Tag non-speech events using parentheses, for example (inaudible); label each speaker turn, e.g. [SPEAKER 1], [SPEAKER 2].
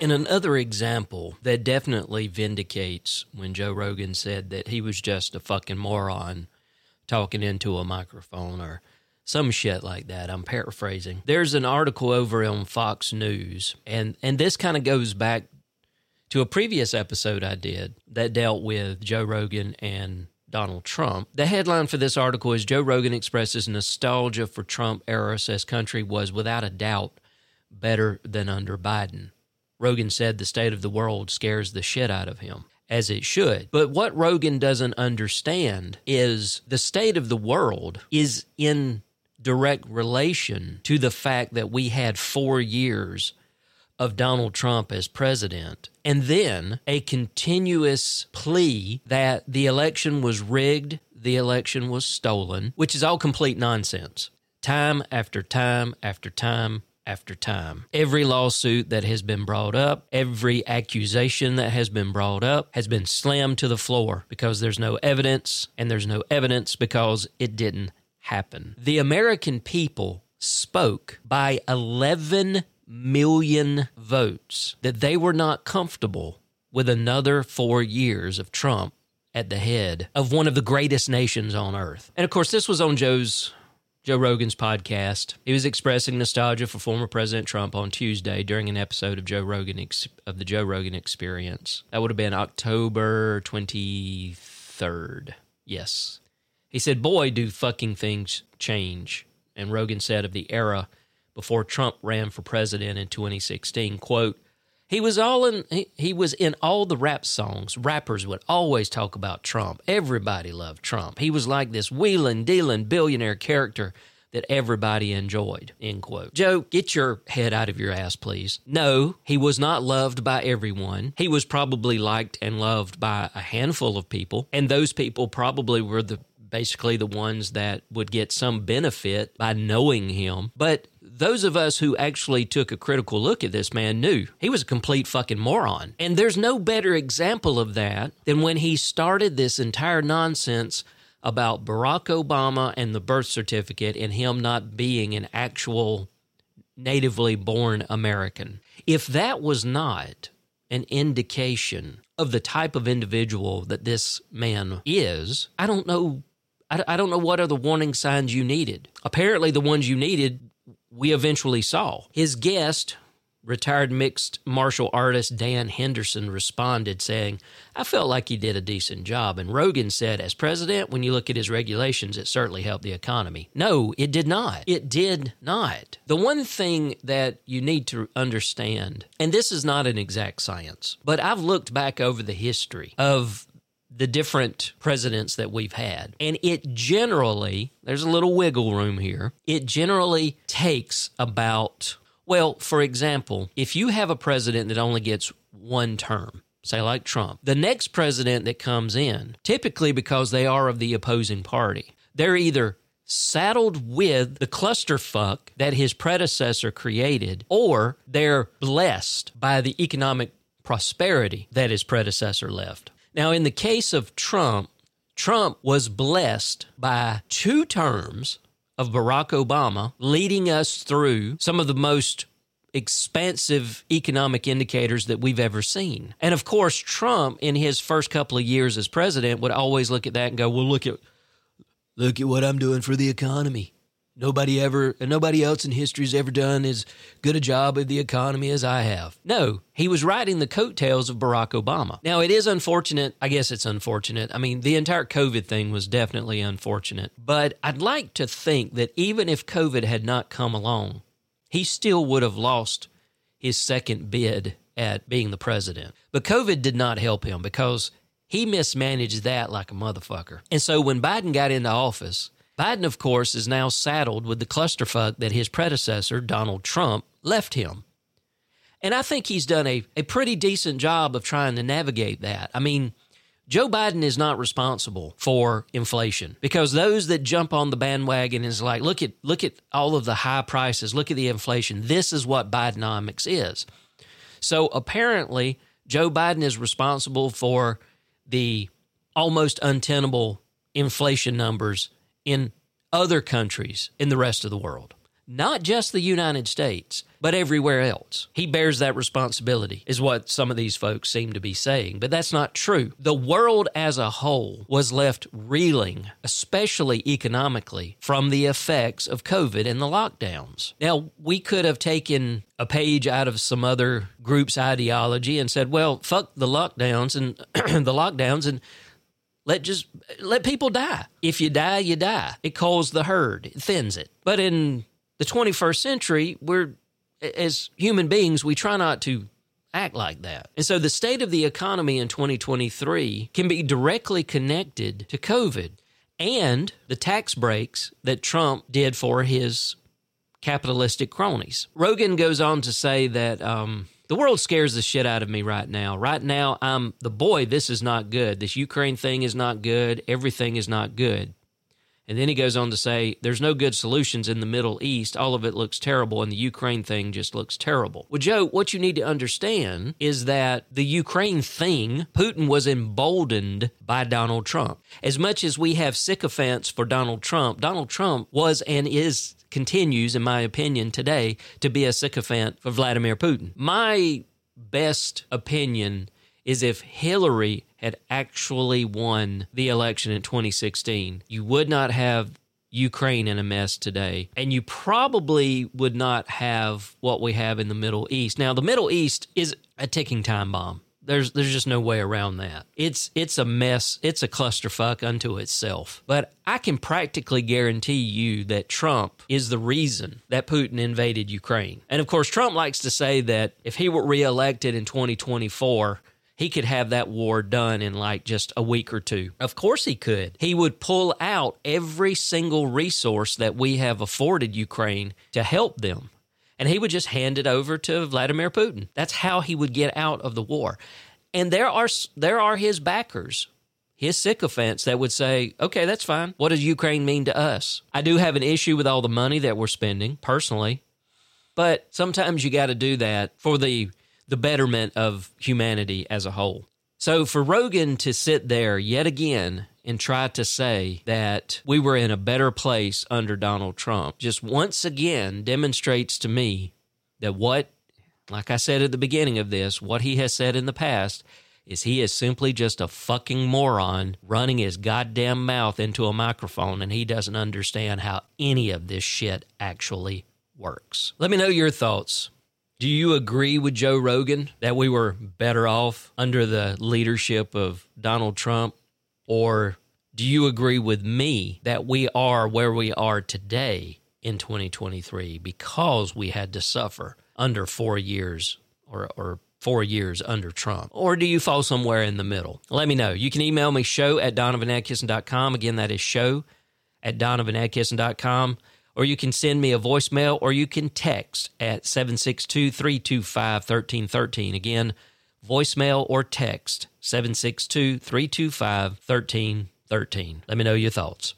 [SPEAKER 1] In another example that definitely vindicates when Joe Rogan said that he was just a fucking moron talking into a microphone or some shit like that. I'm paraphrasing. There's an article over on Fox News, and and this kind of goes back to a previous episode I did that dealt with Joe Rogan and Donald Trump. The headline for this article is Joe Rogan expresses nostalgia for Trump era, says country was without a doubt better than under Biden. Rogan said the state of the world scares the shit out of him, as it should. But what Rogan doesn't understand is the state of the world is in direct relation to the fact that we had four years of Donald Trump as president, and then a continuous plea that the election was rigged, the election was stolen, which is all complete nonsense. Time after time after time after time. Every lawsuit that has been brought up, every accusation that has been brought up has been slammed to the floor because there's no evidence, and there's no evidence because it didn't happen. The American people spoke by 11 million votes that they were not comfortable with another four years of Trump at the head of one of the greatest nations on earth. And of course, this was on Joe's Joe Rogan's podcast. He was expressing nostalgia for former President Trump on Tuesday during an episode of Joe Rogan ex- of the Joe Rogan Experience. That would have been October 23rd. Yes. He said, "Boy, do fucking things change." And Rogan said of the era before Trump ran for president in 2016, quote, he was all in he, he was in all the rap songs. Rappers would always talk about Trump. Everybody loved Trump. He was like this wheeling, dealing billionaire character that everybody enjoyed. End quote. Joe, get your head out of your ass, please. No, he was not loved by everyone. He was probably liked and loved by a handful of people, and those people probably were the basically the ones that would get some benefit by knowing him. But those of us who actually took a critical look at this man knew he was a complete fucking moron. And there's no better example of that than when he started this entire nonsense about Barack Obama and the birth certificate and him not being an actual natively born American. If that was not an indication of the type of individual that this man is, I don't know. I don't know what are the warning signs you needed. Apparently, the ones you needed we eventually saw. His guest, retired mixed martial artist Dan Henderson, responded saying, I felt like he did a decent job. And Rogan said, as president, when you look at his regulations, it certainly helped the economy. No, it did not. It did not. The one thing that you need to understand, and this is not an exact science, but I've looked back over the history of the different presidents that we've had. And it generally, there's a little wiggle room here, it generally takes about, well, for example, if you have a president that only gets one term, say like Trump, the next president that comes in, typically because they are of the opposing party, they're either saddled with the clusterfuck that his predecessor created, or they're blessed by the economic prosperity that his predecessor left. Now, in the case of Trump, Trump was blessed by two terms of Barack Obama, leading us through some of the most expansive economic indicators that we've ever seen. And of course, Trump in his first couple of years as president would always look at that and go, "Well, look at look at what I'm doing for the economy. Nobody ever, nobody else in history has ever done as good a job of the economy as I have. No, he was riding the coattails of Barack Obama. Now, it is unfortunate. I guess it's unfortunate. I mean, the entire COVID thing was definitely unfortunate. But I'd like to think that even if COVID had not come along, he still would have lost his second bid at being the president. But COVID did not help him because he mismanaged that like a motherfucker. And so when Biden got into office, Biden, of course, is now saddled with the clusterfuck that his predecessor, Donald Trump, left him. And I think he's done a, a pretty decent job of trying to navigate that. I mean, Joe Biden is not responsible for inflation because those that jump on the bandwagon is like, look at look at all of the high prices, look at the inflation. This is what Bidenomics is. So apparently, Joe Biden is responsible for the almost untenable inflation numbers in other countries in the rest of the world. not just the United States, but everywhere else. He bears that responsibility, is what some of these folks seem to be saying. But that's not true. The world as a whole was left reeling, especially economically, from the effects of COVID and the lockdowns. Now, we could have taken a page out of some other group's ideology and said, well, fuck the lockdowns and (clears throat) the lockdowns and let just let people die. If you die, you die. It calls the herd, it thins it. But in the 21st century, we're as human beings, we try not to act like that. And so the state of the economy in 2023 can be directly connected to COVID and the tax breaks that Trump did for his capitalistic cronies. Rogan goes on to say that um, the world scares the shit out of me right now. Right now, I'm the boy, this is not good. This Ukraine thing is not good. Everything is not good. And then he goes on to say, there's no good solutions in the Middle East. All of it looks terrible, and the Ukraine thing just looks terrible. Well, Joe, what you need to understand is that the Ukraine thing, Putin was emboldened by Donald Trump. As much as we have sycophants for Donald Trump, Donald Trump was and is continues, in my opinion, today to be a sycophant for Vladimir Putin. My best opinion is if Hillary had actually won the election in 2016, you would not have Ukraine in a mess today. And you probably would not have what we have in the Middle East. Now, the Middle East is a ticking time bomb. There's there's just no way around that. It's it's a mess. It's a clusterfuck unto itself. But I can practically guarantee you that Trump is the reason that Putin invaded Ukraine. And of course, Trump likes to say that if he were reelected in 2024, he could have that war done in like just a week or two. Of course, he could. He would pull out every single resource that we have afforded Ukraine to help them. And he would just hand it over to Vladimir Putin. That's how he would get out of the war. And there are there are his backers his sycophants that would say, okay, that's fine. What does Ukraine mean to us? I do have an issue with all the money that we're spending personally, but sometimes you got to do that for the the betterment of humanity as a whole. So for Rogan to sit there yet again and try to say that we were in a better place under Donald Trump just once again demonstrates to me that what, like I said at the beginning of this, what he has said in the past is he is simply just a fucking moron running his goddamn mouth into a microphone and he doesn't understand how any of this shit actually works. Let me know your thoughts. Do you agree with Joe Rogan that we were better off under the leadership of Donald Trump? Or do you agree with me that we are where we are today in 2023 because we had to suffer under four years or, or four years under Trump? Or do you fall somewhere in the middle? Let me know. You can email me show at donovanadkisson.com. Again, that is show at donovanadkisson.com or you can send me a voicemail, or you can text at 762 325 1313. Again, voicemail or text 762 325 1313. Let me know your thoughts.